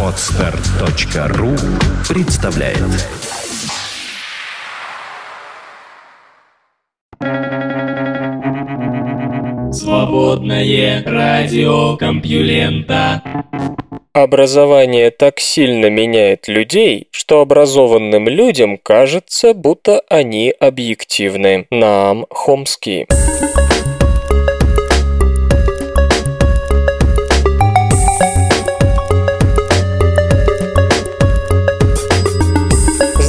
Отстар.ру представляет Свободное радио Компьюлента Образование так сильно меняет людей, что образованным людям кажется, будто они объективны. Нам Хомский.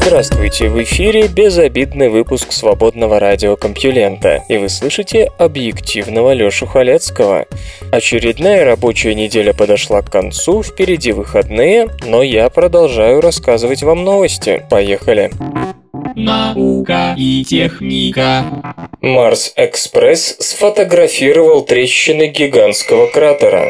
Здравствуйте, в эфире безобидный выпуск свободного радиокомпьюлента, и вы слышите объективного Лёшу Халецкого. Очередная рабочая неделя подошла к концу, впереди выходные, но я продолжаю рассказывать вам новости. Поехали! Наука и техника. Марс Экспресс сфотографировал трещины гигантского кратера.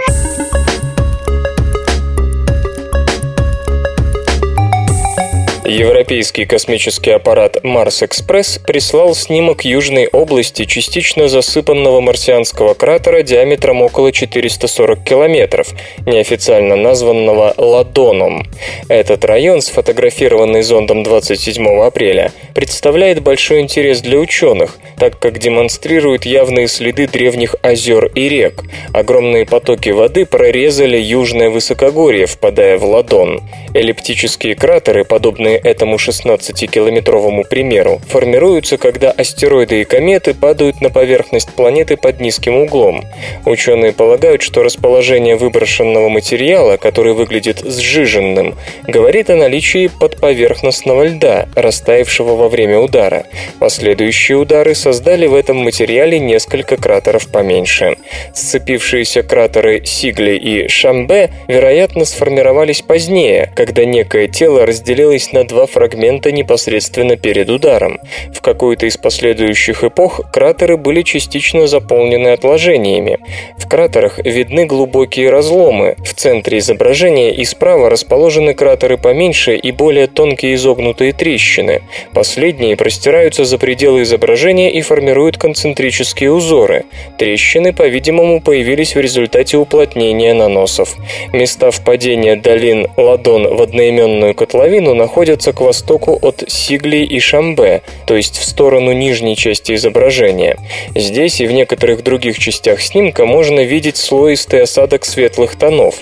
Европейский космический аппарат Марс-Экспресс прислал снимок южной области частично засыпанного марсианского кратера диаметром около 440 километров, неофициально названного Ладоном. Этот район, сфотографированный зондом 27 апреля, представляет большой интерес для ученых, так как демонстрирует явные следы древних озер и рек. Огромные потоки воды прорезали южное высокогорье, впадая в Ладон. Эллиптические кратеры, подобные этому 16-километровому примеру, формируются, когда астероиды и кометы падают на поверхность планеты под низким углом. Ученые полагают, что расположение выброшенного материала, который выглядит сжиженным, говорит о наличии подповерхностного льда, растаявшего во время удара. Последующие удары создали в этом материале несколько кратеров поменьше. Сцепившиеся кратеры Сигли и Шамбе, вероятно, сформировались позднее, когда некое тело разделилось на два фрагмента непосредственно перед ударом. В какую-то из последующих эпох кратеры были частично заполнены отложениями. В кратерах видны глубокие разломы. В центре изображения и справа расположены кратеры поменьше и более тонкие изогнутые трещины. Последние простираются за пределы изображения и формируют концентрические узоры. Трещины, по-видимому, появились в результате уплотнения наносов. Места впадения долин Ладон в одноименную котловину находятся находятся к востоку от Сигли и Шамбе, то есть в сторону нижней части изображения. Здесь и в некоторых других частях снимка можно видеть слоистый осадок светлых тонов.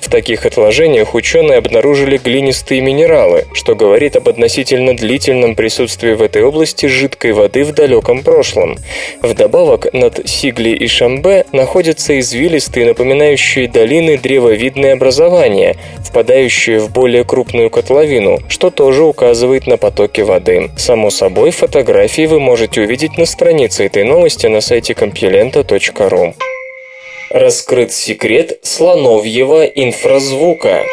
В таких отложениях ученые обнаружили глинистые минералы, что говорит об относительно длительном присутствии в этой области жидкой воды в далеком прошлом. Вдобавок, над Сигли и Шамбе находятся извилистые, напоминающие долины древовидные образования, впадающие в более крупную котловину, что тоже указывает на потоки воды. Само собой, фотографии вы можете увидеть на странице этой новости на сайте compilenta.ru. Раскрыт секрет слоновьего инфразвука.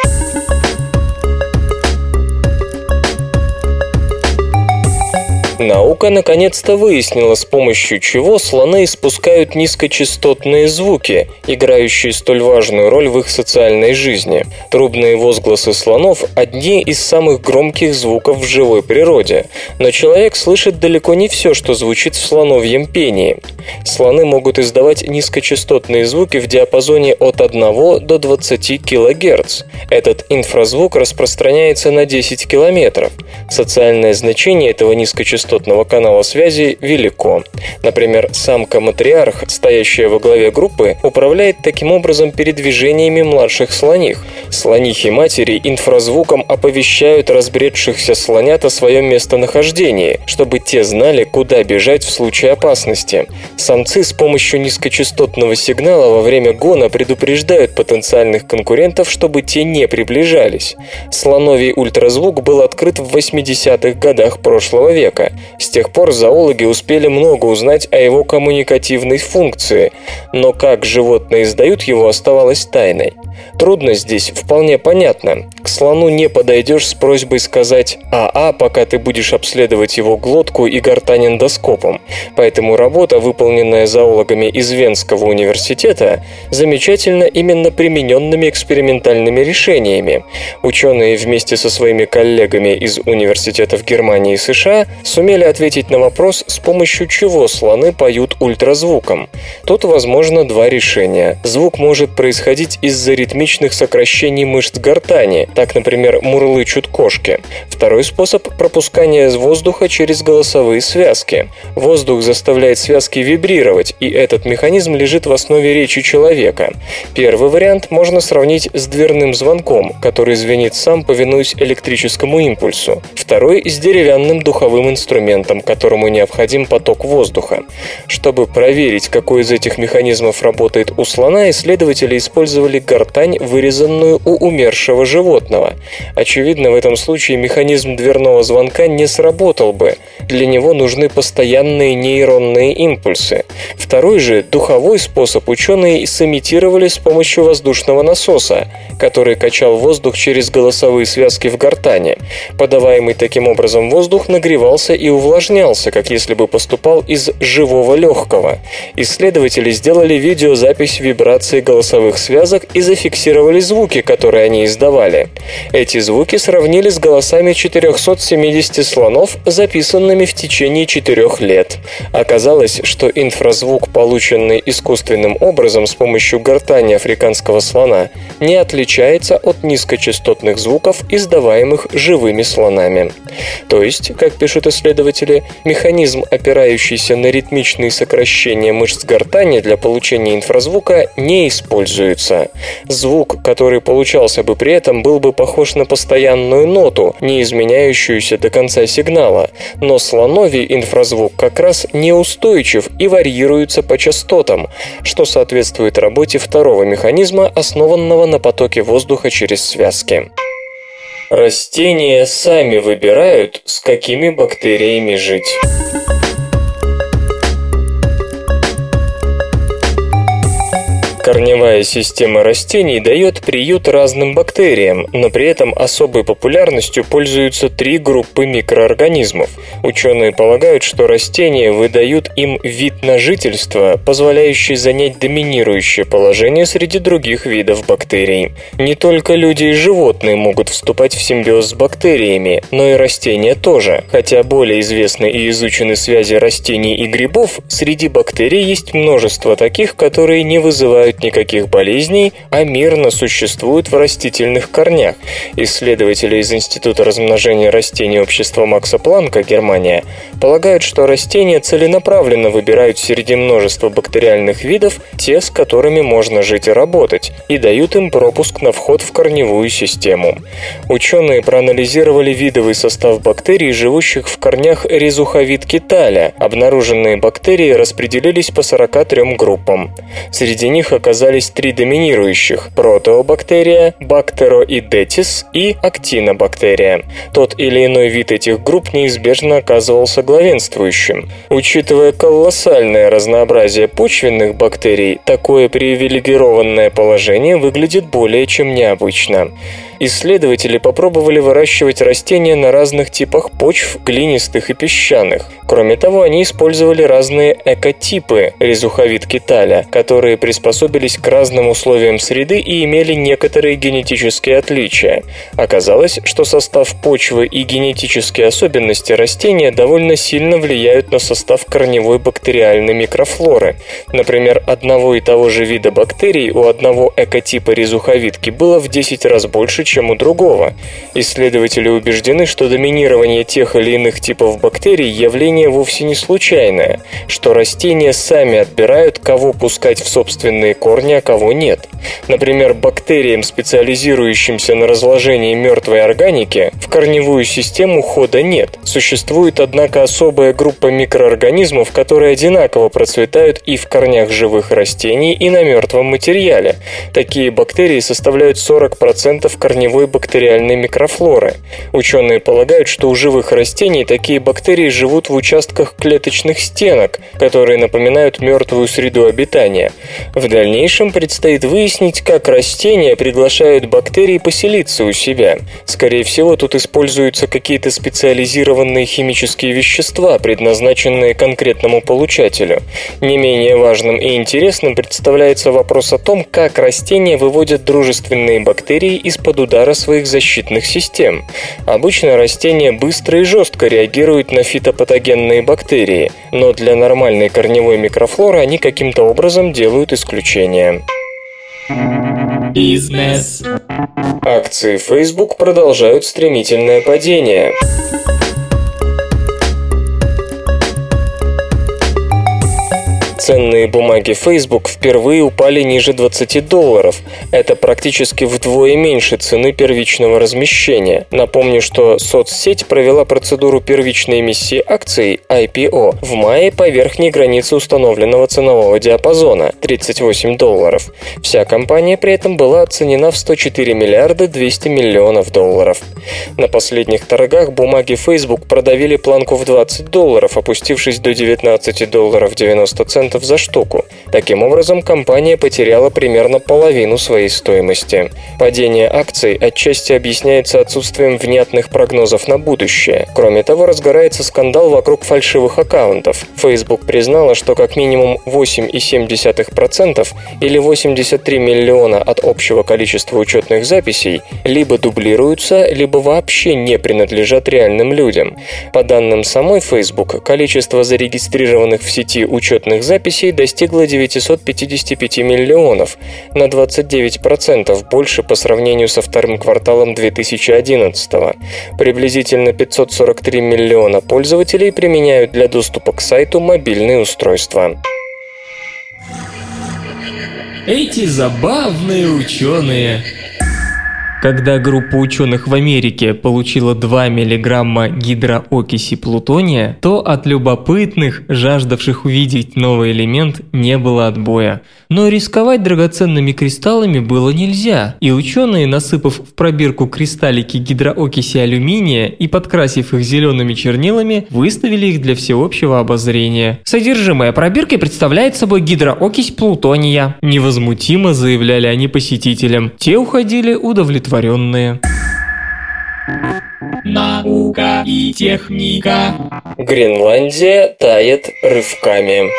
Наука наконец-то выяснила, с помощью чего слоны испускают низкочастотные звуки, играющие столь важную роль в их социальной жизни. Трубные возгласы слонов – одни из самых громких звуков в живой природе. Но человек слышит далеко не все, что звучит в слоновьем пении. Слоны могут издавать низкочастотные звуки в диапазоне от 1 до 20 кГц. Этот инфразвук распространяется на 10 км. Социальное значение этого низкочастотного частотного канала связи велико. Например, самка-матриарх, стоящая во главе группы, управляет таким образом передвижениями младших слоних. Слонихи-матери инфразвуком оповещают разбредшихся слонят о своем местонахождении, чтобы те знали, куда бежать в случае опасности. Самцы с помощью низкочастотного сигнала во время гона предупреждают потенциальных конкурентов, чтобы те не приближались. Слоновий ультразвук был открыт в 80-х годах прошлого века. С тех пор зоологи успели много узнать о его коммуникативной функции, но как животные издают его оставалось тайной. Трудность здесь вполне понятна. К слону не подойдешь с просьбой сказать «АА», пока ты будешь обследовать его глотку и гортань эндоскопом. Поэтому работа, выполненная зоологами из Венского университета, замечательна именно примененными экспериментальными решениями. Ученые вместе со своими коллегами из университетов Германии и США сумели ответить на вопрос, с помощью чего слоны поют ультразвуком. Тут возможно два решения. Звук может происходить из-за ритмичных сокращений мышц гортани, так, например, мурлычут кошки. Второй способ – пропускание воздуха через голосовые связки. Воздух заставляет связки вибрировать, и этот механизм лежит в основе речи человека. Первый вариант можно сравнить с дверным звонком, который звенит сам, повинуясь электрическому импульсу. Второй – с деревянным духовым инструментом, которому необходим поток воздуха. Чтобы проверить, какой из этих механизмов работает у слона, исследователи использовали гортань, вырезанную у умершего животного. Очевидно, в этом случае механизм дверного звонка не сработал бы. Для него нужны постоянные нейронные импульсы. Второй же, духовой способ, ученые сымитировали с помощью воздушного насоса, который качал воздух через голосовые связки в гортане. Подаваемый таким образом воздух нагревался и увлажнялся, как если бы поступал из живого легкого. Исследователи сделали видеозапись вибрации голосовых связок и зафиксировали звуки, которые они издавали. Эти звуки сравнили с голосами 470 слонов, записанными в течение четырех лет. Оказалось, что инфразвук, полученный искусственным образом с помощью гортани африканского слона, не отличается от низкочастотных звуков, издаваемых живыми слонами. То есть, как пишут исследователи, механизм, опирающийся на ритмичные сокращения мышц гортани для получения инфразвука, не используется. Звук, который получался бы при этом, был бы похож на постоянную ноту, не изменяющуюся до конца сигнала, но слоновий инфразвук как раз неустойчив и варьируется по частотам, что соответствует работе второго механизма, основанного на потоке воздуха через связки. Растения сами выбирают, с какими бактериями жить. Корневая система растений дает приют разным бактериям, но при этом особой популярностью пользуются три группы микроорганизмов. Ученые полагают, что растения выдают им вид на жительство, позволяющий занять доминирующее положение среди других видов бактерий. Не только люди и животные могут вступать в симбиоз с бактериями, но и растения тоже. Хотя более известны и изучены связи растений и грибов, среди бактерий есть множество таких, которые не вызывают вызывают никаких болезней, а мирно существуют в растительных корнях. Исследователи из Института размножения растений общества Макса Планка, Германия, полагают, что растения целенаправленно выбирают среди множества бактериальных видов те, с которыми можно жить и работать, и дают им пропуск на вход в корневую систему. Ученые проанализировали видовый состав бактерий, живущих в корнях резуховидки таля. Обнаруженные бактерии распределились по 43 группам. Среди них оказались три доминирующих – протеобактерия, бактероидетис и актинобактерия. Тот или иной вид этих групп неизбежно оказывался главенствующим. Учитывая колоссальное разнообразие почвенных бактерий, такое привилегированное положение выглядит более чем необычно исследователи попробовали выращивать растения на разных типах почв, глинистых и песчаных. Кроме того, они использовали разные экотипы резуховид киталя, которые приспособились к разным условиям среды и имели некоторые генетические отличия. Оказалось, что состав почвы и генетические особенности растения довольно сильно влияют на состав корневой бактериальной микрофлоры. Например, одного и того же вида бактерий у одного экотипа резуховидки было в 10 раз больше, чем у другого. Исследователи убеждены, что доминирование тех или иных типов бактерий явление вовсе не случайное, что растения сами отбирают, кого пускать в собственные корни, а кого нет. Например, бактериям, специализирующимся на разложении мертвой органики, в корневую систему хода нет. Существует, однако, особая группа микроорганизмов, которые одинаково процветают и в корнях живых растений, и на мертвом материале. Такие бактерии составляют 40% корневой корневой бактериальной микрофлоры. Ученые полагают, что у живых растений такие бактерии живут в участках клеточных стенок, которые напоминают мертвую среду обитания. В дальнейшем дальнейшем предстоит выяснить, как растения приглашают бактерии поселиться у себя. Скорее всего, тут используются какие-то специализированные химические вещества, предназначенные конкретному получателю. Не менее важным и интересным представляется вопрос о том, как растения выводят дружественные бактерии из-под удара своих защитных систем. Обычно растения быстро и жестко реагируют на фитопатогенные бактерии, но для нормальной корневой микрофлоры они каким-то образом делают исключение. Бизнес. Акции Facebook продолжают стремительное падение. Ценные бумаги Facebook впервые упали ниже 20 долларов. Это практически вдвое меньше цены первичного размещения. Напомню, что соцсеть провела процедуру первичной эмиссии акций IPO в мае по верхней границе установленного ценового диапазона – 38 долларов. Вся компания при этом была оценена в 104 миллиарда 200 миллионов долларов. На последних торгах бумаги Facebook продавили планку в 20 долларов, опустившись до 19 долларов 90 центов за штуку. Таким образом, компания потеряла примерно половину своей стоимости. Падение акций отчасти объясняется отсутствием внятных прогнозов на будущее. Кроме того, разгорается скандал вокруг фальшивых аккаунтов. Facebook признала, что как минимум 8,7% или 83 миллиона от общего количества учетных записей либо дублируются, либо вообще не принадлежат реальным людям. По данным самой Facebook, количество зарегистрированных в сети учетных записей записей достигла 955 миллионов, на 29% больше по сравнению со вторым кварталом 2011 Приблизительно 543 миллиона пользователей применяют для доступа к сайту мобильные устройства. Эти забавные ученые. Когда группа ученых в Америке получила 2 мг гидроокиси плутония, то от любопытных, жаждавших увидеть новый элемент, не было отбоя. Но рисковать драгоценными кристаллами было нельзя, и ученые, насыпав в пробирку кристаллики гидроокиси алюминия и подкрасив их зелеными чернилами, выставили их для всеобщего обозрения. Содержимое пробирки представляет собой гидроокись плутония. Невозмутимо заявляли они посетителям. Те уходили удовлетворенные удовлетворенные. Наука и техника. Гренландия тает рывками.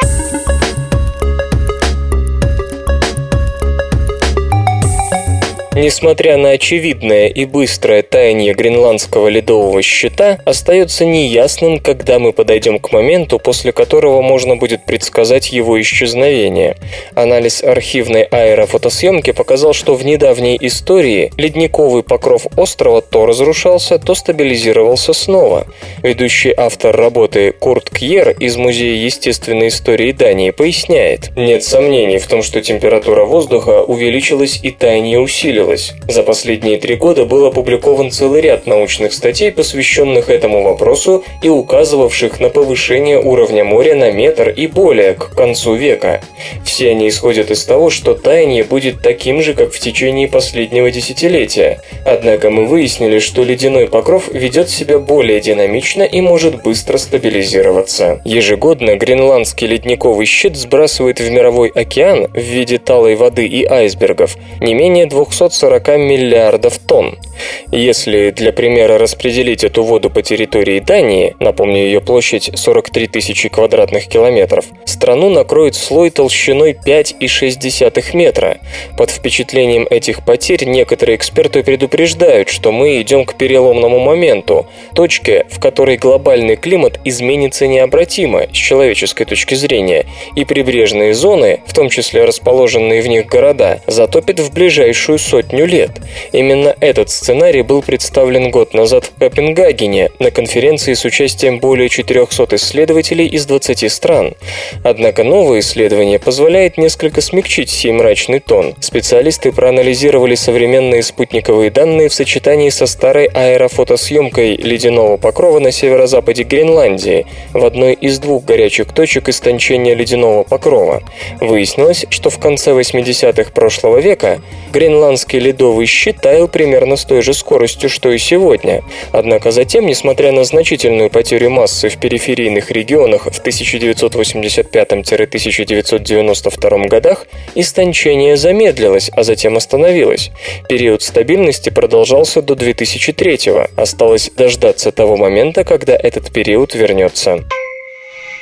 Несмотря на очевидное и быстрое таяние гренландского ледового щита, остается неясным, когда мы подойдем к моменту, после которого можно будет предсказать его исчезновение. Анализ архивной аэрофотосъемки показал, что в недавней истории ледниковый покров острова то разрушался, то стабилизировался снова. Ведущий автор работы Курт Кьер из Музея естественной истории Дании поясняет, нет сомнений в том, что температура воздуха увеличилась и таяние усилилось, ускорилась. За последние три года был опубликован целый ряд научных статей, посвященных этому вопросу и указывавших на повышение уровня моря на метр и более к концу века. Все они исходят из того, что таяние будет таким же, как в течение последнего десятилетия. Однако мы выяснили, что ледяной покров ведет себя более динамично и может быстро стабилизироваться. Ежегодно гренландский ледниковый щит сбрасывает в мировой океан в виде талой воды и айсбергов не менее 200 540 миллиардов тонн. Если для примера распределить эту воду по территории Дании, напомню, ее площадь 43 тысячи квадратных километров, страну накроет слой толщиной 5,6 метра. Под впечатлением этих потерь некоторые эксперты предупреждают, что мы идем к переломному моменту, точке, в которой глобальный климат изменится необратимо с человеческой точки зрения, и прибрежные зоны, в том числе расположенные в них города, затопит в ближайшую сотню лет. Именно этот сценарий был представлен год назад в Копенгагене на конференции с участием более 400 исследователей из 20 стран. Однако новое исследование позволяет несколько смягчить сей мрачный тон. Специалисты проанализировали современные спутниковые данные в сочетании со старой аэрофотосъемкой ледяного покрова на северо-западе Гренландии в одной из двух горячих точек истончения ледяного покрова. Выяснилось, что в конце 80-х прошлого века гренландский ледовый щит таял примерно с той же скоростью, что и сегодня. Однако затем, несмотря на значительную потерю массы в периферийных регионах в 1985-1992 годах, истончение замедлилось, а затем остановилось. Период стабильности продолжался до 2003 -го. Осталось дождаться того момента, когда этот период вернется.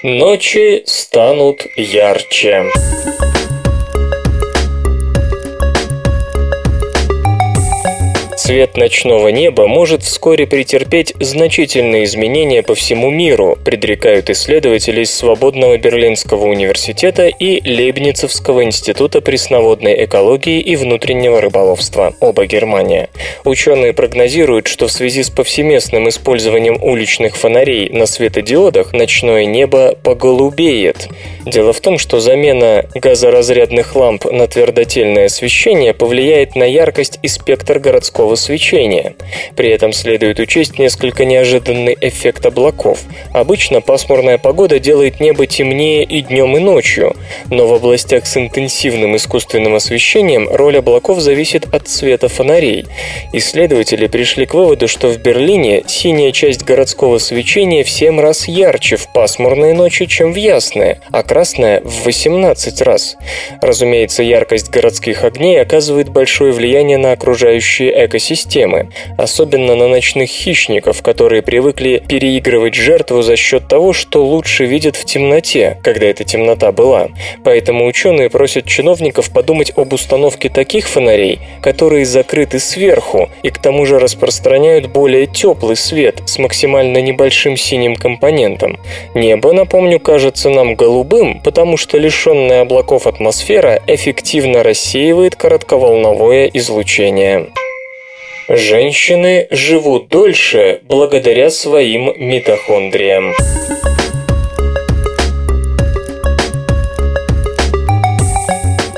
Ночи станут ярче. Цвет ночного неба может вскоре претерпеть значительные изменения по всему миру, предрекают исследователи из Свободного Берлинского университета и Лейбницевского института пресноводной экологии и внутреннего рыболовства, оба Германия. Ученые прогнозируют, что в связи с повсеместным использованием уличных фонарей на светодиодах ночное небо поголубеет. Дело в том, что замена газоразрядных ламп на твердотельное освещение повлияет на яркость и спектр городского свечения. При этом следует учесть несколько неожиданный эффект облаков. Обычно пасмурная погода делает небо темнее и днем, и ночью, но в областях с интенсивным искусственным освещением роль облаков зависит от цвета фонарей. Исследователи пришли к выводу, что в Берлине синяя часть городского свечения в 7 раз ярче в пасмурные ночи, чем в ясные, а красная в 18 раз. Разумеется, яркость городских огней оказывает большое влияние на окружающие экосистемы экосистемы, особенно на ночных хищников, которые привыкли переигрывать жертву за счет того, что лучше видят в темноте, когда эта темнота была. Поэтому ученые просят чиновников подумать об установке таких фонарей, которые закрыты сверху и к тому же распространяют более теплый свет с максимально небольшим синим компонентом. Небо, напомню, кажется нам голубым, потому что лишенная облаков атмосфера эффективно рассеивает коротковолновое излучение. Женщины живут дольше благодаря своим митохондриям.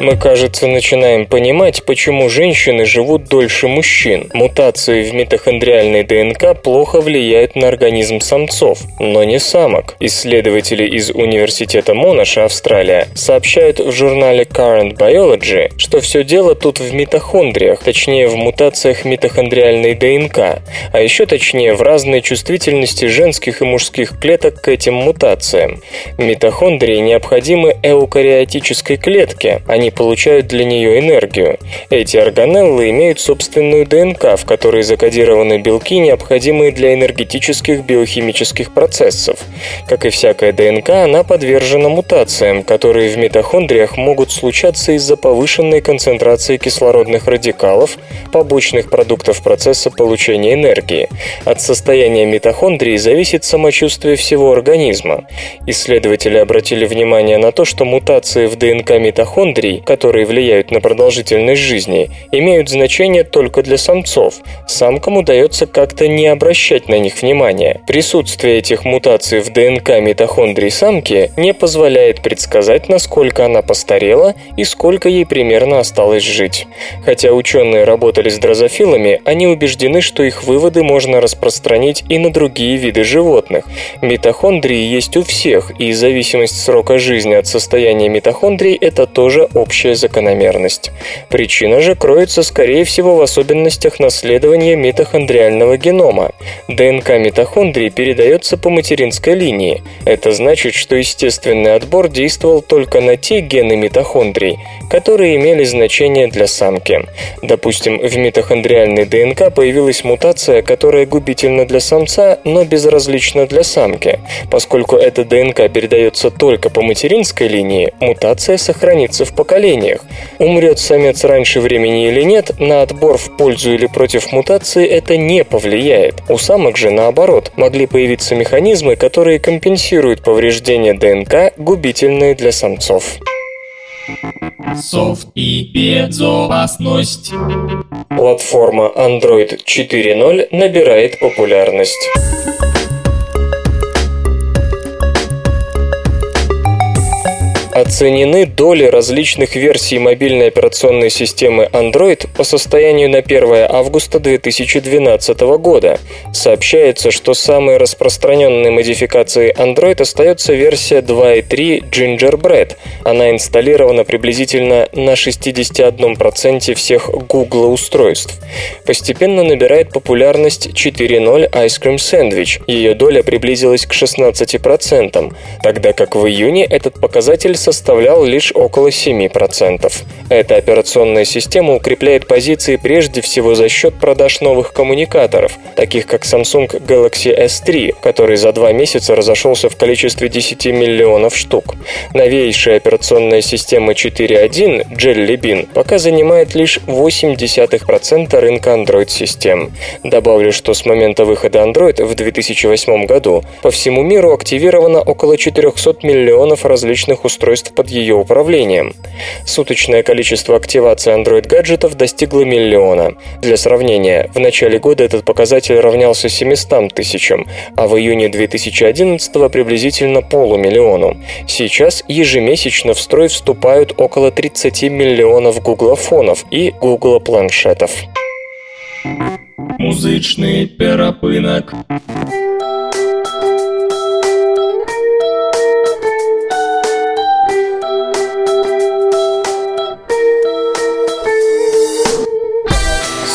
Мы, кажется, начинаем понимать, почему женщины живут дольше мужчин. Мутации в митохондриальной ДНК плохо влияют на организм самцов, но не самок. Исследователи из Университета Монаша, Австралия, сообщают в журнале Current Biology, что все дело тут в митохондриях, точнее в мутациях митохондриальной ДНК, а еще точнее в разной чувствительности женских и мужских клеток к этим мутациям. Митохондрии необходимы эукариотической клетке, они получают для нее энергию. Эти органеллы имеют собственную ДНК, в которой закодированы белки, необходимые для энергетических биохимических процессов. Как и всякая ДНК, она подвержена мутациям, которые в митохондриях могут случаться из-за повышенной концентрации кислородных радикалов, побочных продуктов процесса получения энергии. От состояния митохондрии зависит самочувствие всего организма. Исследователи обратили внимание на то, что мутации в ДНК митохондрий которые влияют на продолжительность жизни, имеют значение только для самцов. Самкам удается как-то не обращать на них внимания. Присутствие этих мутаций в ДНК митохондрий самки не позволяет предсказать, насколько она постарела и сколько ей примерно осталось жить. Хотя ученые работали с дрозофилами, они убеждены, что их выводы можно распространить и на другие виды животных. Митохондрии есть у всех, и зависимость срока жизни от состояния митохондрий – это тоже общее общая закономерность. Причина же кроется, скорее всего, в особенностях наследования митохондриального генома. ДНК митохондрии передается по материнской линии. Это значит, что естественный отбор действовал только на те гены митохондрий, которые имели значение для самки. Допустим, в митохондриальной ДНК появилась мутация, которая губительна для самца, но безразлична для самки. Поскольку эта ДНК передается только по материнской линии, мутация сохранится в поколении поколениях. Умрет самец раньше времени или нет, на отбор в пользу или против мутации это не повлияет. У самок же, наоборот, могли появиться механизмы, которые компенсируют повреждения ДНК, губительные для самцов. Софт и безопасность. Платформа Android 4.0 набирает популярность. Оценены доли различных версий мобильной операционной системы Android по состоянию на 1 августа 2012 года. Сообщается, что самой распространенной модификацией Android остается версия 2.3 Gingerbread. Она инсталлирована приблизительно на 61% всех Google устройств. Постепенно набирает популярность 4.0 Ice Cream Sandwich. Ее доля приблизилась к 16%, тогда как в июне этот показатель составлял лишь около 7%. Эта операционная система укрепляет позиции прежде всего за счет продаж новых коммуникаторов, таких как Samsung Galaxy S3, который за два месяца разошелся в количестве 10 миллионов штук. Новейшая операционная система 4.1 Jelly Bean пока занимает лишь 0,8% рынка Android-систем. Добавлю, что с момента выхода Android в 2008 году по всему миру активировано около 400 миллионов различных устройств под ее управлением. Суточное количество активации Android-гаджетов достигло миллиона. Для сравнения, в начале года этот показатель равнялся 700 тысячам, а в июне 2011 приблизительно полумиллиону. Сейчас ежемесячно в строй вступают около 30 миллионов гуглофонов и гуглопланшетов. Музычный перапынак.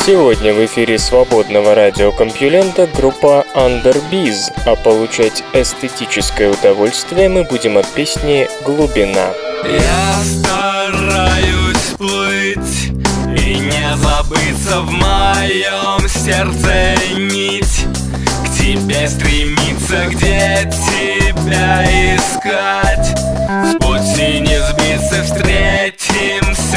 Сегодня в эфире свободного радиокомпьюлента группа Underbiz, а получать эстетическое удовольствие мы будем от песни «Глубина». Я стараюсь плыть и не забыться в моем сердце нить. К тебе стремиться, где тебя искать. В пути не сбиться, встретимся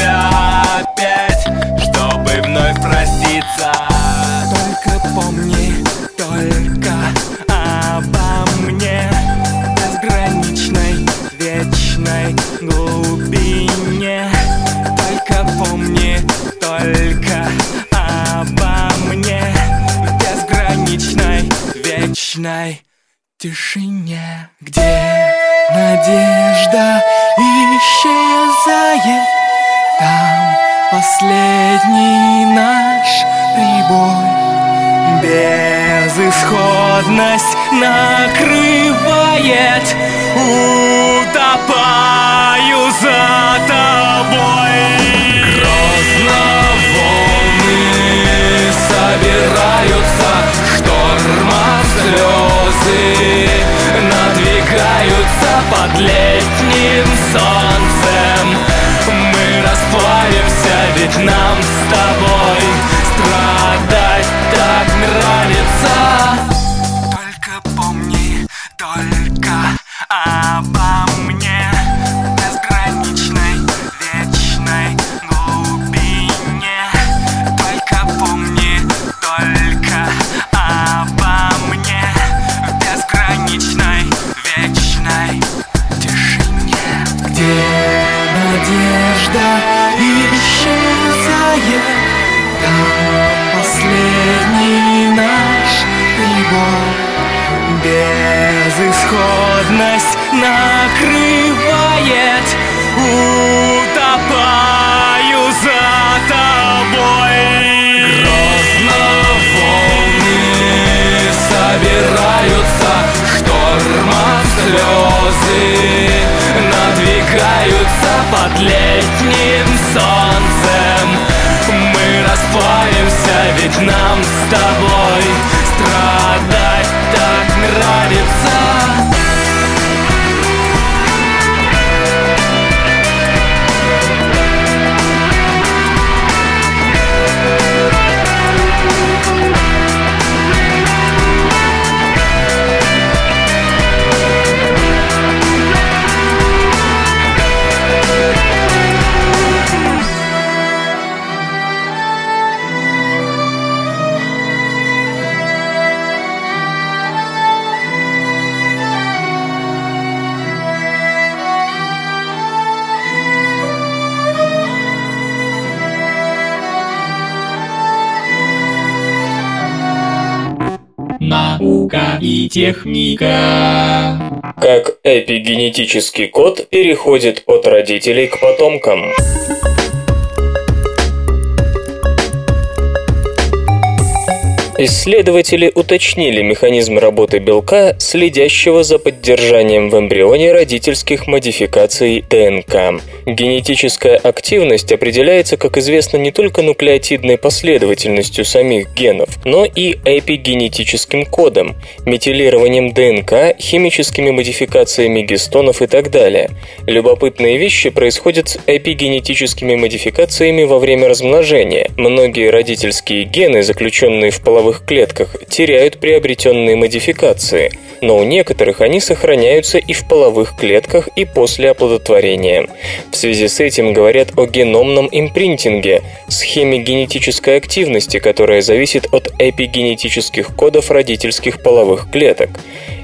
накрывает Утопаю за тобой. Грозно волны собираются Штормом слезы надвигаются под летним солнцем. Мы расплавимся, ведь нам с тобой Страдать так нравится последний наш прибой. Безысходность накрывает. Утопаю за тобой. Грозно волны собираются Штормом слезы надвигаются под летним солнцем Расплавимся, ведь нам с тобой Страдать так нравится наука и техника. Как эпигенетический код переходит от родителей к потомкам. Исследователи уточнили механизм работы белка, следящего за поддержанием в эмбрионе родительских модификаций ДНК. Генетическая активность определяется, как известно, не только нуклеотидной последовательностью самих генов, но и эпигенетическим кодом, метилированием ДНК, химическими модификациями гистонов и так далее. Любопытные вещи происходят с эпигенетическими модификациями во время размножения. Многие родительские гены, заключенные в половых стволовых клетках теряют приобретенные модификации, но у некоторых они сохраняются и в половых клетках и после оплодотворения. В связи с этим говорят о геномном импринтинге, схеме генетической активности, которая зависит от эпигенетических кодов родительских половых клеток.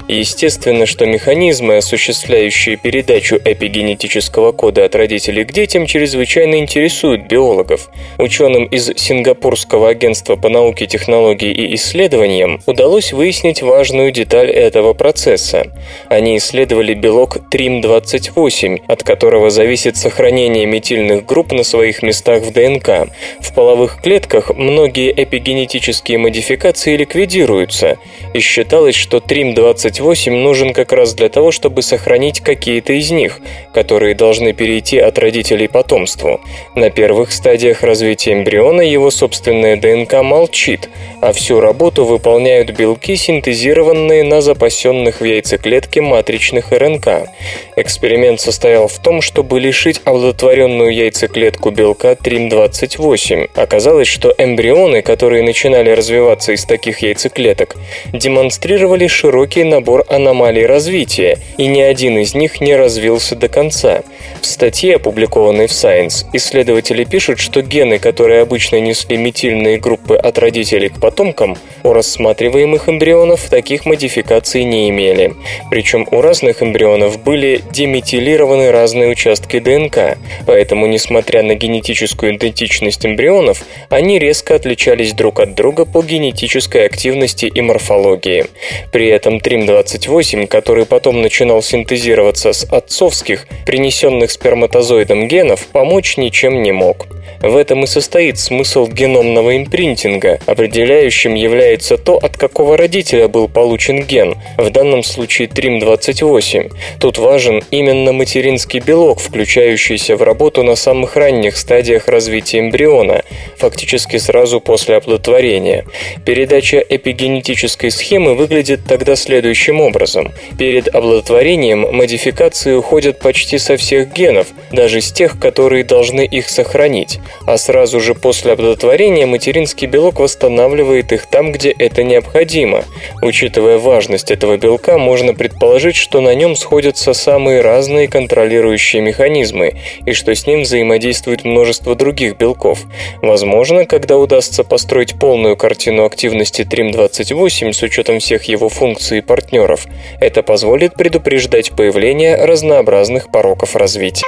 Естественно, что механизмы, осуществляющие передачу эпигенетического кода от родителей к детям, чрезвычайно интересуют биологов. Ученым из Сингапурского агентства по науке, технологии и исследованиям удалось выяснить важную деталь этого процесса. Они исследовали белок TRIM28, от которого зависит сохранение метильных групп на своих местах в ДНК. В половых клетках многие эпигенетические модификации ликвидируются, и считалось, что TRIM28 28 нужен как раз для того, чтобы сохранить какие-то из них, которые должны перейти от родителей потомству. На первых стадиях развития эмбриона его собственная ДНК молчит, а всю работу выполняют белки, синтезированные на запасенных в яйцеклетке матричных РНК. Эксперимент состоял в том, чтобы лишить оплодотворенную яйцеклетку белка TRIM28. Оказалось, что эмбрионы, которые начинали развиваться из таких яйцеклеток, демонстрировали широкий набор набор аномалий развития, и ни один из них не развился до конца. В статье, опубликованной в Science, исследователи пишут, что гены, которые обычно несли метильные группы от родителей к потомкам, у рассматриваемых эмбрионов таких модификаций не имели. Причем у разных эмбрионов были деметилированы разные участки ДНК, поэтому, несмотря на генетическую идентичность эмбрионов, они резко отличались друг от друга по генетической активности и морфологии. При этом TRIM-2 28, который потом начинал синтезироваться с отцовских, принесенных сперматозоидом генов, помочь ничем не мог. В этом и состоит смысл геномного импринтинга. Определяющим является то, от какого родителя был получен ген, в данном случае TRIM28. Тут важен именно материнский белок, включающийся в работу на самых ранних стадиях развития эмбриона, фактически сразу после оплодотворения. Передача эпигенетической схемы выглядит тогда следующим образом. Перед оплодотворением модификации уходят почти со всех генов, даже с тех, которые должны их сохранить а сразу же после оплодотворения материнский белок восстанавливает их там, где это необходимо. Учитывая важность этого белка, можно предположить, что на нем сходятся самые разные контролирующие механизмы, и что с ним взаимодействует множество других белков. Возможно, когда удастся построить полную картину активности TRIM28 с учетом всех его функций и партнеров, это позволит предупреждать появление разнообразных пороков развития.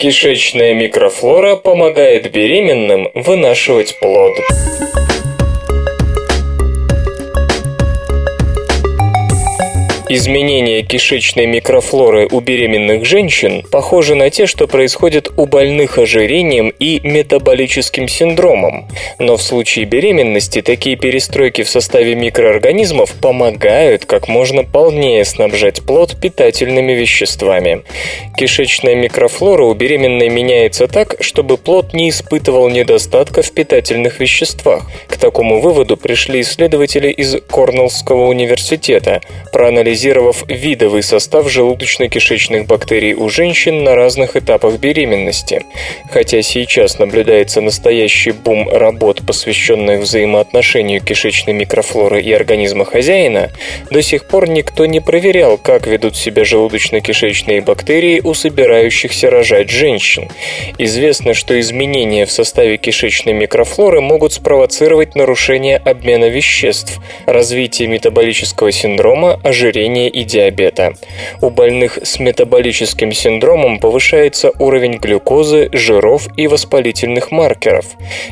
Кишечная микрофлора помогает беременным вынашивать плод. Изменения кишечной микрофлоры у беременных женщин похожи на те, что происходят у больных ожирением и метаболическим синдромом. Но в случае беременности такие перестройки в составе микроорганизмов помогают как можно полнее снабжать плод питательными веществами. Кишечная микрофлора у беременной меняется так, чтобы плод не испытывал недостатка в питательных веществах. К такому выводу пришли исследователи из Корнеллского университета, проанализировав проанализировав видовый состав желудочно-кишечных бактерий у женщин на разных этапах беременности. Хотя сейчас наблюдается настоящий бум работ, посвященных взаимоотношению кишечной микрофлоры и организма хозяина, до сих пор никто не проверял, как ведут себя желудочно-кишечные бактерии у собирающихся рожать женщин. Известно, что изменения в составе кишечной микрофлоры могут спровоцировать нарушение обмена веществ, развитие метаболического синдрома, ожирение ожирения и диабета. У больных с метаболическим синдромом повышается уровень глюкозы, жиров и воспалительных маркеров.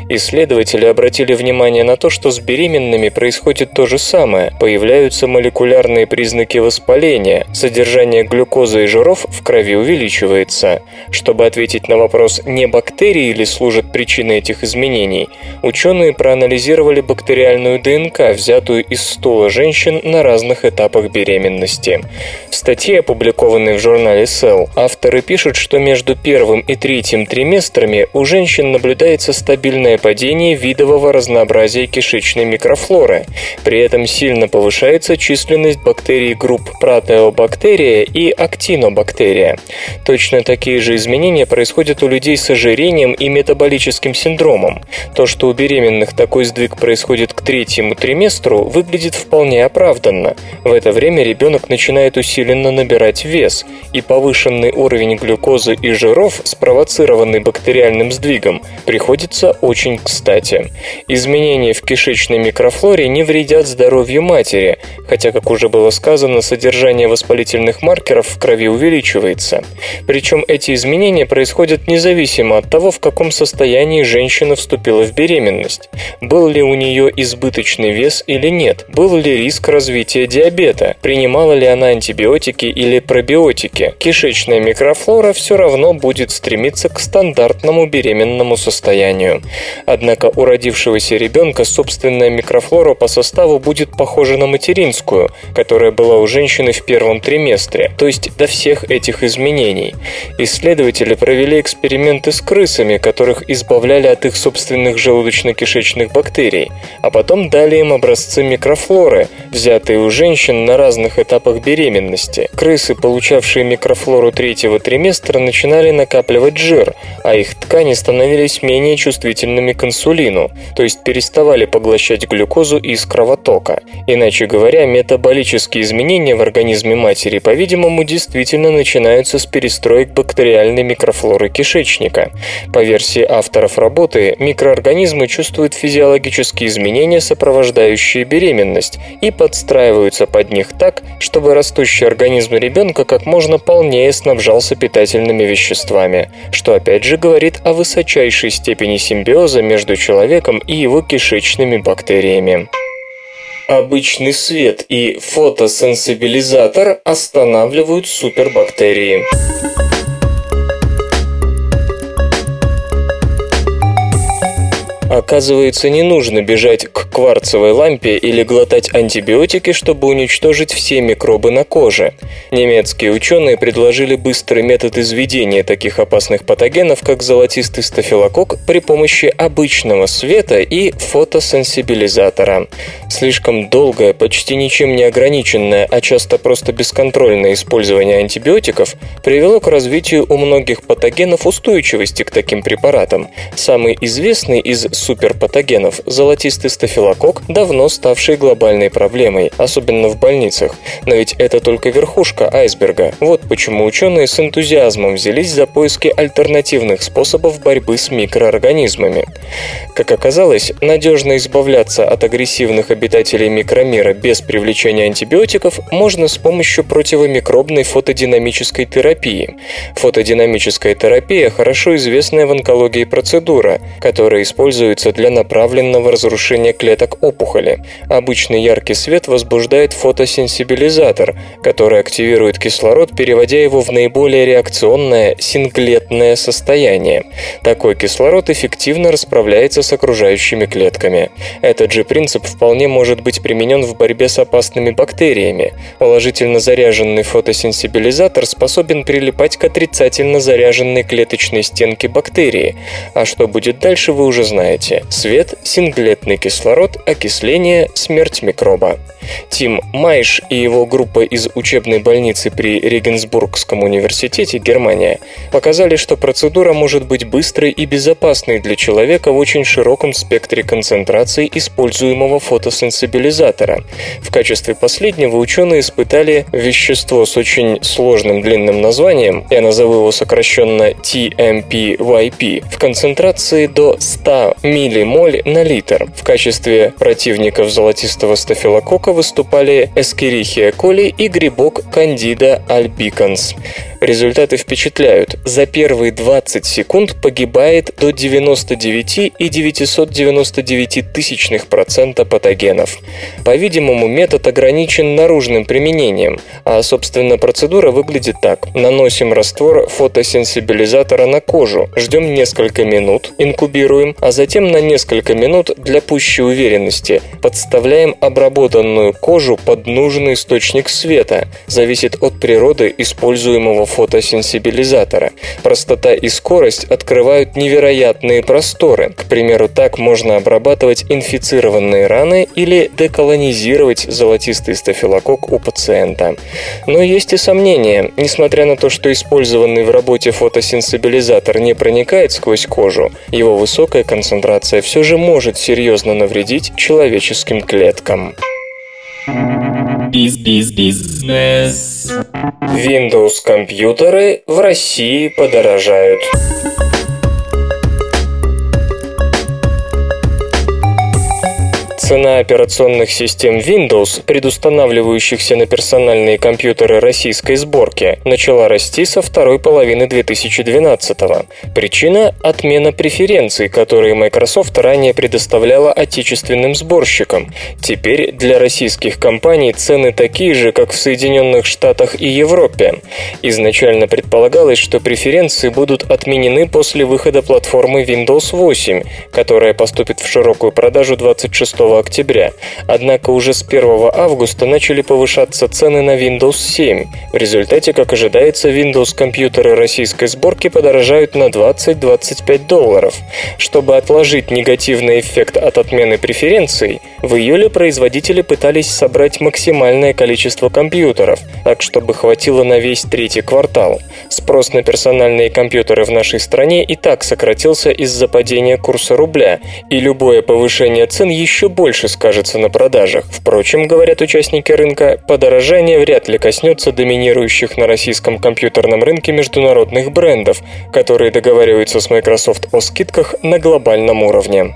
Исследователи обратили внимание на то, что с беременными происходит то же самое. Появляются молекулярные признаки воспаления, содержание глюкозы и жиров в крови увеличивается. Чтобы ответить на вопрос, не бактерии ли служат причиной этих изменений, ученые проанализировали бактериальную ДНК, взятую из стула женщин на разных этапах беременности. В статье, опубликованной в журнале Cell, авторы пишут, что между первым и третьим триместрами у женщин наблюдается стабильное падение видового разнообразия кишечной микрофлоры. При этом сильно повышается численность бактерий групп протеобактерия и актинобактерия. Точно такие же изменения происходят у людей с ожирением и метаболическим синдромом. То, что у беременных такой сдвиг происходит к третьему триместру, выглядит вполне оправданно. В это время ребенок начинает усиленно набирать вес, и повышенный уровень глюкозы и жиров, спровоцированный бактериальным сдвигом, приходится очень кстати. Изменения в кишечной микрофлоре не вредят здоровью матери, хотя, как уже было сказано, содержание воспалительных маркеров в крови увеличивается. Причем эти изменения происходят независимо от того, в каком состоянии женщина вступила в беременность. Был ли у нее избыточный вес или нет? Был ли риск развития диабета? Принимала ли она антибиотики или пробиотики? Кишечная микрофлора все равно будет стремиться к стандартному беременному состоянию. Однако у родившегося ребенка собственная микрофлора по составу будет похожа на материнскую, которая была у женщины в первом триместре, то есть до всех этих изменений. Исследователи провели эксперименты с крысами, которых избавляли от их собственных желудочно-кишечных бактерий, а потом дали им образцы микрофлоры, взятые у женщин на разных этапах беременности. Крысы, получавшие микрофлору третьего триместра, начинали накапливать жир, а их ткани становились менее чувствительными к инсулину, то есть переставали поглощать глюкозу из кровотока. Иначе говоря, метаболические изменения в организме матери, по-видимому, действительно начинаются с перестроек бактериальной микрофлоры кишечника. По версии авторов работы, микроорганизмы чувствуют физиологические изменения, сопровождающие беременность, и подстраиваются под них так, чтобы растущий организм ребенка как можно полнее снабжался питательными веществами, что опять же говорит о высочайшей степени симбиоза между человеком и его кишечными бактериями. Обычный свет и фотосенсибилизатор останавливают супербактерии. Оказывается, не нужно бежать к кварцевой лампе или глотать антибиотики, чтобы уничтожить все микробы на коже. Немецкие ученые предложили быстрый метод изведения таких опасных патогенов, как золотистый стафилококк, при помощи обычного света и фотосенсибилизатора. Слишком долгое, почти ничем не ограниченное, а часто просто бесконтрольное использование антибиотиков привело к развитию у многих патогенов устойчивости к таким препаратам. Самый известный из суперпатогенов, золотистый стафилококк, давно ставший глобальной проблемой, особенно в больницах. Но ведь это только верхушка айсберга. Вот почему ученые с энтузиазмом взялись за поиски альтернативных способов борьбы с микроорганизмами. Как оказалось, надежно избавляться от агрессивных обитателей микромира без привлечения антибиотиков можно с помощью противомикробной фотодинамической терапии. Фотодинамическая терапия – хорошо известная в онкологии процедура, которая использует используется для направленного разрушения клеток опухоли. Обычный яркий свет возбуждает фотосенсибилизатор, который активирует кислород, переводя его в наиболее реакционное синглетное состояние. Такой кислород эффективно расправляется с окружающими клетками. Этот же принцип вполне может быть применен в борьбе с опасными бактериями. Положительно заряженный фотосенсибилизатор способен прилипать к отрицательно заряженной клеточной стенке бактерии. А что будет дальше, вы уже знаете знаете. Свет, синглетный кислород, окисление, смерть микроба. Тим Майш и его группа из учебной больницы при Регенсбургском университете, Германия, показали, что процедура может быть быстрой и безопасной для человека в очень широком спектре концентрации используемого фотосенсибилизатора. В качестве последнего ученые испытали вещество с очень сложным длинным названием, я назову его сокращенно TMPYP, в концентрации до 100 миллимоль на литр. В качестве противников золотистого стафилококка выступали Эскерихия коли и грибок Candida albicans. Результаты впечатляют. За первые 20 секунд погибает до 99,999 процента патогенов. По-видимому, метод ограничен наружным применением, а, собственно, процедура выглядит так. Наносим раствор фотосенсибилизатора на кожу, ждем несколько минут, инкубируем, а затем на несколько минут для пущей уверенности подставляем обработанную кожу под нужный источник света. Зависит от природы используемого фотосенсибилизатора. Простота и скорость открывают невероятные просторы. К примеру, так можно обрабатывать инфицированные раны или деколонизировать золотистый стафилококк у пациента. Но есть и сомнения. Несмотря на то, что использованный в работе фотосенсибилизатор не проникает сквозь кожу, его высокая концентрация все же может серьезно навредить человеческим клеткам. Биз-биз-бизнес. Windows компьютеры в России подорожают. Цена операционных систем Windows, предустанавливающихся на персональные компьютеры российской сборки, начала расти со второй половины 2012 -го. Причина – отмена преференций, которые Microsoft ранее предоставляла отечественным сборщикам. Теперь для российских компаний цены такие же, как в Соединенных Штатах и Европе. Изначально предполагалось, что преференции будут отменены после выхода платформы Windows 8, которая поступит в широкую продажу 26 октября. Однако уже с 1 августа начали повышаться цены на Windows 7. В результате, как ожидается, Windows компьютеры российской сборки подорожают на 20-25 долларов. Чтобы отложить негативный эффект от отмены преференций, в июле производители пытались собрать максимальное количество компьютеров, так чтобы хватило на весь третий квартал. Спрос на персональные компьютеры в нашей стране и так сократился из-за падения курса рубля, и любое повышение цен еще больше больше скажется на продажах. Впрочем, говорят участники рынка, подорожание вряд ли коснется доминирующих на российском компьютерном рынке международных брендов, которые договариваются с Microsoft о скидках на глобальном уровне.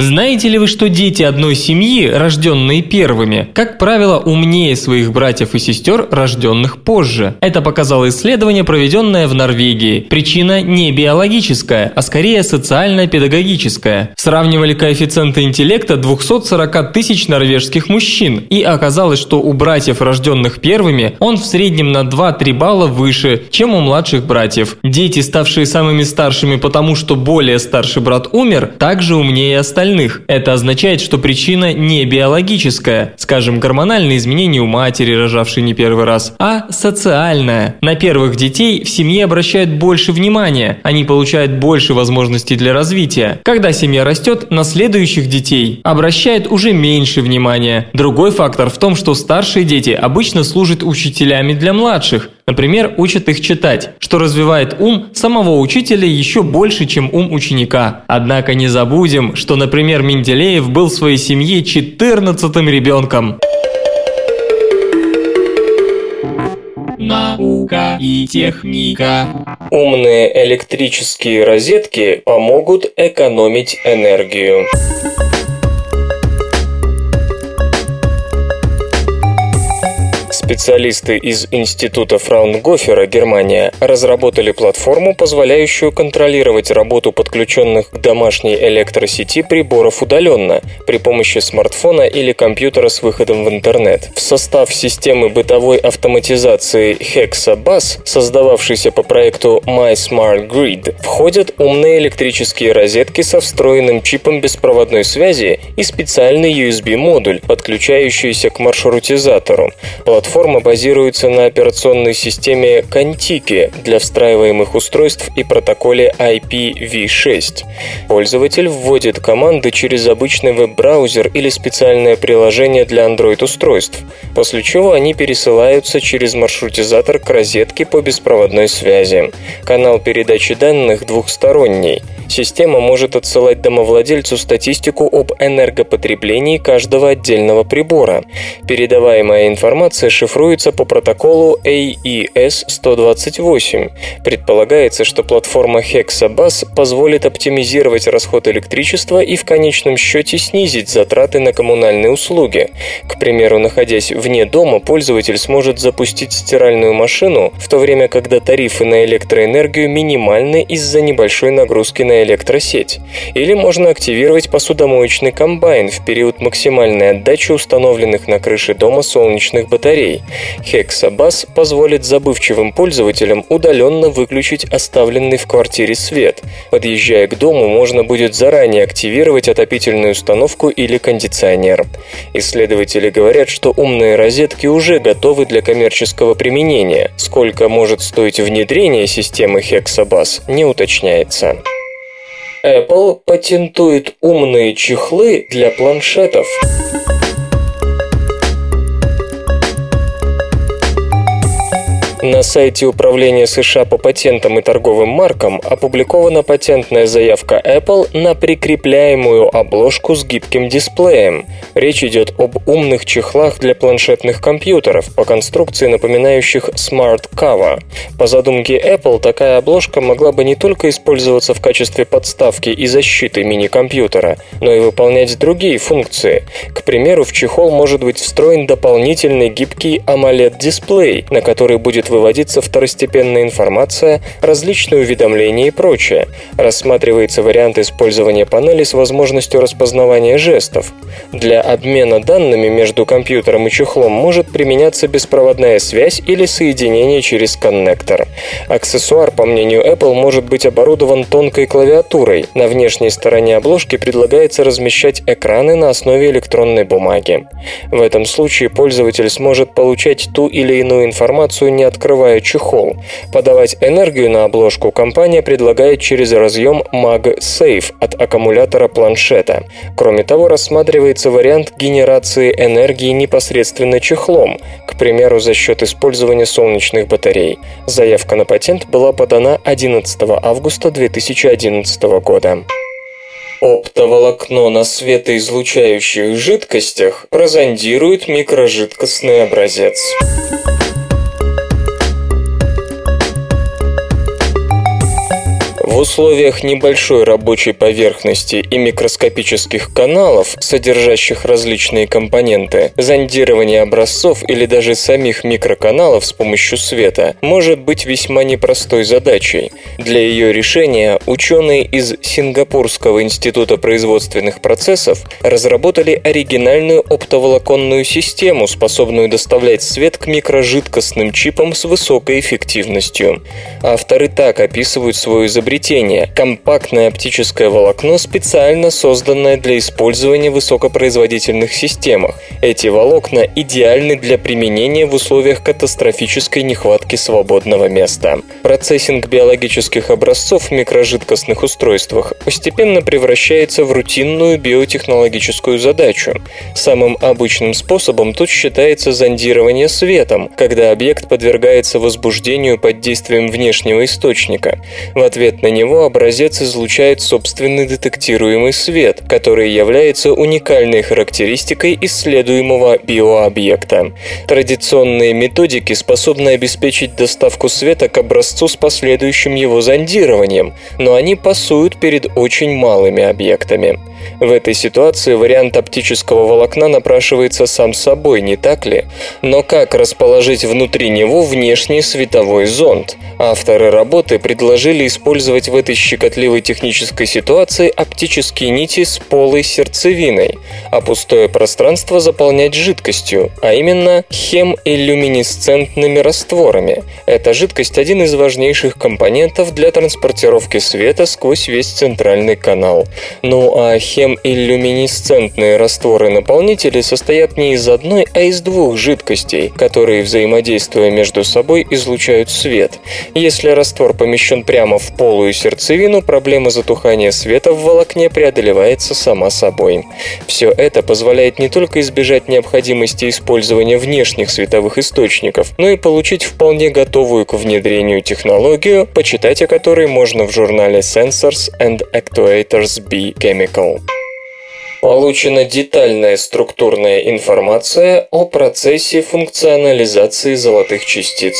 Знаете ли вы, что дети одной семьи, рожденные первыми, как правило, умнее своих братьев и сестер, рожденных позже? Это показало исследование, проведенное в Норвегии. Причина не биологическая, а скорее социально-педагогическая. Сравнивали коэффициенты интеллекта 240 тысяч норвежских мужчин, и оказалось, что у братьев, рожденных первыми, он в среднем на 2-3 балла выше, чем у младших братьев. Дети, ставшие самыми старшими потому, что более старший брат умер, также умнее остальных. Это означает, что причина не биологическая, скажем, гормональные изменения у матери, рожавшей не первый раз, а социальная. На первых детей в семье обращают больше внимания, они получают больше возможностей для развития. Когда семья растет, на следующих детей обращают уже меньше внимания. Другой фактор в том, что старшие дети обычно служат учителями для младших, Например, учат их читать, что развивает ум самого учителя еще больше, чем ум ученика. Однако не забудем, что, например, Менделеев был в своей семье 14-м ребенком. Наука и техника. Умные электрические розетки помогут экономить энергию. Специалисты из Института Фраунгофера, Германия, разработали платформу, позволяющую контролировать работу подключенных к домашней электросети приборов удаленно при помощи смартфона или компьютера с выходом в интернет. В состав системы бытовой автоматизации Hexabus, создававшейся по проекту My Smart Grid, входят умные электрические розетки со встроенным чипом беспроводной связи и специальный USB-модуль, подключающийся к маршрутизатору. Платформа Платформа базируется на операционной системе Contiki для встраиваемых устройств и протоколе IPv6. Пользователь вводит команды через обычный веб-браузер или специальное приложение для Android-устройств, после чего они пересылаются через маршрутизатор к розетке по беспроводной связи. Канал передачи данных двухсторонний. Система может отсылать домовладельцу статистику об энергопотреблении каждого отдельного прибора. Передаваемая информация шифруется шифруется по протоколу AES-128. Предполагается, что платформа Hexabus позволит оптимизировать расход электричества и в конечном счете снизить затраты на коммунальные услуги. К примеру, находясь вне дома, пользователь сможет запустить стиральную машину, в то время, когда тарифы на электроэнергию минимальны из-за небольшой нагрузки на электросеть. Или можно активировать посудомоечный комбайн в период максимальной отдачи установленных на крыше дома солнечных батарей. Hexabus позволит забывчивым пользователям удаленно выключить оставленный в квартире свет. Подъезжая к дому, можно будет заранее активировать отопительную установку или кондиционер. Исследователи говорят, что умные розетки уже готовы для коммерческого применения. Сколько может стоить внедрение системы Hexabus, не уточняется. Apple патентует умные чехлы для планшетов. На сайте Управления США по патентам и торговым маркам опубликована патентная заявка Apple на прикрепляемую обложку с гибким дисплеем. Речь идет об умных чехлах для планшетных компьютеров по конструкции, напоминающих Smart Cover. По задумке Apple, такая обложка могла бы не только использоваться в качестве подставки и защиты мини-компьютера, но и выполнять другие функции. К примеру, в чехол может быть встроен дополнительный гибкий AMOLED-дисплей, на который будет выводиться второстепенная информация, различные уведомления и прочее. Рассматривается вариант использования панели с возможностью распознавания жестов. Для обмена данными между компьютером и чехлом может применяться беспроводная связь или соединение через коннектор. Аксессуар, по мнению Apple, может быть оборудован тонкой клавиатурой. На внешней стороне обложки предлагается размещать экраны на основе электронной бумаги. В этом случае пользователь сможет получать ту или иную информацию не от открывая чехол. Подавать энергию на обложку компания предлагает через разъем MagSafe от аккумулятора планшета. Кроме того, рассматривается вариант генерации энергии непосредственно чехлом, к примеру, за счет использования солнечных батарей. Заявка на патент была подана 11 августа 2011 года. Оптоволокно на светоизлучающих жидкостях прозондирует микрожидкостный образец. Условиях небольшой рабочей поверхности и микроскопических каналов, содержащих различные компоненты, зондирование образцов или даже самих микроканалов с помощью света может быть весьма непростой задачей. Для ее решения ученые из Сингапурского института производственных процессов разработали оригинальную оптоволоконную систему, способную доставлять свет к микрожидкостным чипам с высокой эффективностью. Авторы так описывают свое изобретение изобретение – компактное оптическое волокно, специально созданное для использования в высокопроизводительных системах. Эти волокна идеальны для применения в условиях катастрофической нехватки свободного места. Процессинг биологических образцов в микрожидкостных устройствах постепенно превращается в рутинную биотехнологическую задачу. Самым обычным способом тут считается зондирование светом, когда объект подвергается возбуждению под действием внешнего источника. В ответ на него образец излучает собственный детектируемый свет, который является уникальной характеристикой исследуемого биообъекта. Традиционные методики способны обеспечить доставку света к образцу с последующим его зондированием, но они пасуют перед очень малыми объектами. В этой ситуации вариант оптического волокна напрашивается сам собой, не так ли? Но как расположить внутри него внешний световой зонд? Авторы работы предложили использовать в этой щекотливой технической ситуации оптические нити с полой сердцевиной, а пустое пространство заполнять жидкостью, а именно хемиллюминесцентными растворами. Эта жидкость – один из важнейших компонентов для транспортировки света сквозь весь центральный канал. Ну а хемиллюминесцентные растворы-наполнители состоят не из одной, а из двух жидкостей, которые, взаимодействуя между собой, излучают свет. Если раствор помещен прямо в полую сердцевину, проблема затухания света в волокне преодолевается сама собой. Все это позволяет не только избежать необходимости использования внешних световых источников, но и получить вполне готовую к внедрению технологию, почитать о которой можно в журнале Sensors and Actuators B Chemical. Получена детальная структурная информация о процессе функционализации золотых частиц.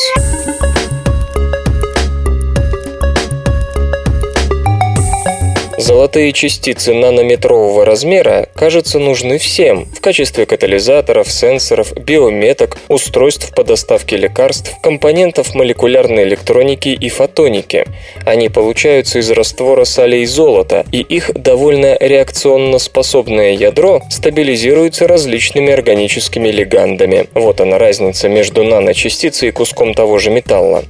Золотые частицы нанометрового размера, кажется, нужны всем в качестве катализаторов, сенсоров, биометок, устройств по доставке лекарств, компонентов молекулярной электроники и фотоники. Они получаются из раствора солей золота, и их довольно реакционно способное ядро стабилизируется различными органическими лигандами. Вот она разница между наночастицей и куском того же металла.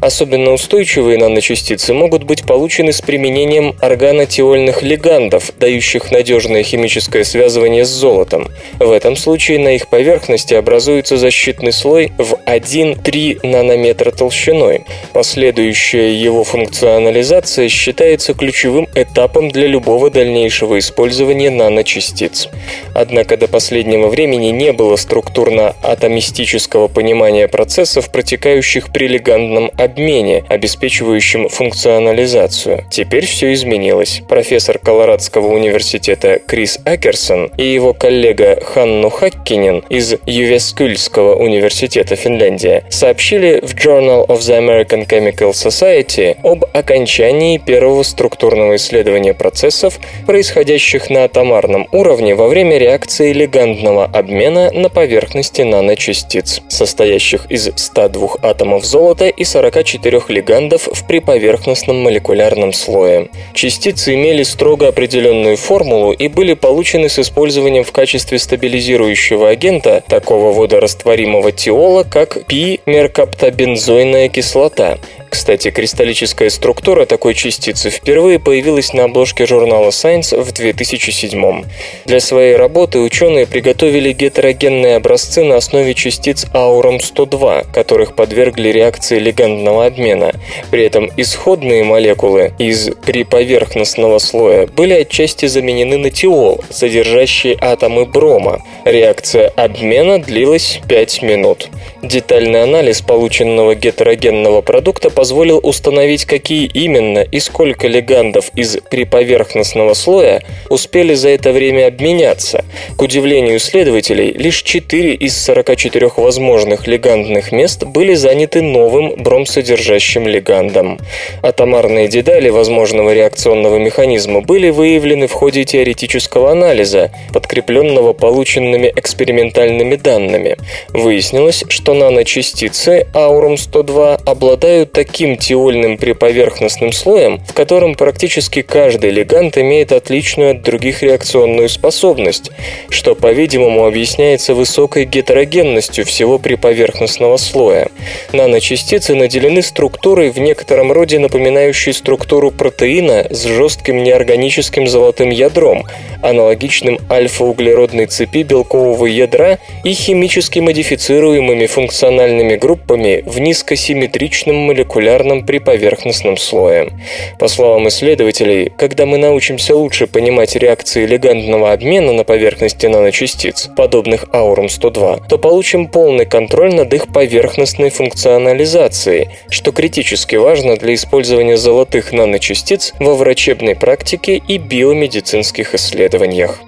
Особенно устойчивые наночастицы могут быть получены с применением органотеории тиольных лигандов, дающих надежное химическое связывание с золотом. В этом случае на их поверхности образуется защитный слой в 1-3 нанометра толщиной. Последующая его функционализация считается ключевым этапом для любого дальнейшего использования наночастиц. Однако до последнего времени не было структурно-атомистического понимания процессов, протекающих при легандном обмене, обеспечивающем функционализацию. Теперь все изменилось профессор Колорадского университета Крис Акерсон и его коллега Ханну Хаккинен из Ювескульского университета Финляндия сообщили в Journal of the American Chemical Society об окончании первого структурного исследования процессов, происходящих на атомарном уровне во время реакции легандного обмена на поверхности наночастиц, состоящих из 102 атомов золота и 44 легандов в приповерхностном молекулярном слое. Частицы имели строго определенную формулу и были получены с использованием в качестве стабилизирующего агента такого водорастворимого тиола, как пи-меркаптобензойная кислота. Кстати, кристаллическая структура такой частицы впервые появилась на обложке журнала Science в 2007. Для своей работы ученые приготовили гетерогенные образцы на основе частиц ауром-102, которых подвергли реакции легандного обмена. При этом исходные молекулы из приповерхностного слоя были отчасти заменены на тиол, содержащие атомы брома. Реакция обмена длилась 5 минут. Детальный анализ полученного гетерогенного продукта позволил установить, какие именно и сколько легандов из приповерхностного слоя успели за это время обменяться. К удивлению исследователей, лишь 4 из 44 возможных легандных мест были заняты новым бромсодержащим легандом. Атомарные детали возможного реакционного механизма были выявлены в ходе теоретического анализа, подкрепленного полученными экспериментальными данными. Выяснилось, что наночастицы аурум-102 обладают таким тиольным приповерхностным слоем, в котором практически каждый легант имеет отличную от других реакционную способность, что, по-видимому, объясняется высокой гетерогенностью всего приповерхностного слоя. Наночастицы наделены структурой в некотором роде напоминающей структуру протеина с жестким неорганическим золотым ядром, аналогичным альфа-углеродной цепи белкового ядра и химически модифицируемыми функциональными группами в низкосимметричном молекулярном приповерхностном слое. По словам исследователей, когда мы научимся лучше понимать реакции легандного обмена на поверхности наночастиц, подобных аурум-102, то получим полный контроль над их поверхностной функционализацией, что критически важно для использования золотых наночастиц во врачебной практике и биомедицинских исследованиях.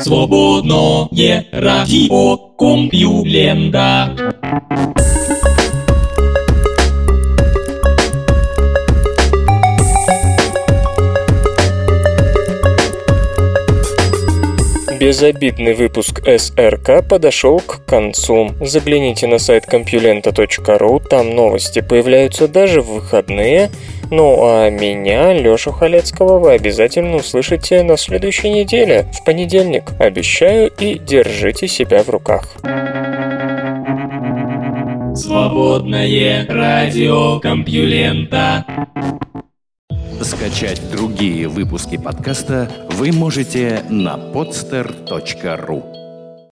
Свободное радио Компьюлента. Безобидный выпуск СРК подошел к концу. Загляните на сайт compulenta.ru, там новости появляются даже в выходные. Ну а меня, Лёшу Халецкого, вы обязательно услышите на следующей неделе, в понедельник. Обещаю и держите себя в руках. Свободное радио Компьюлента. Скачать другие выпуски подкаста вы можете на podster.ru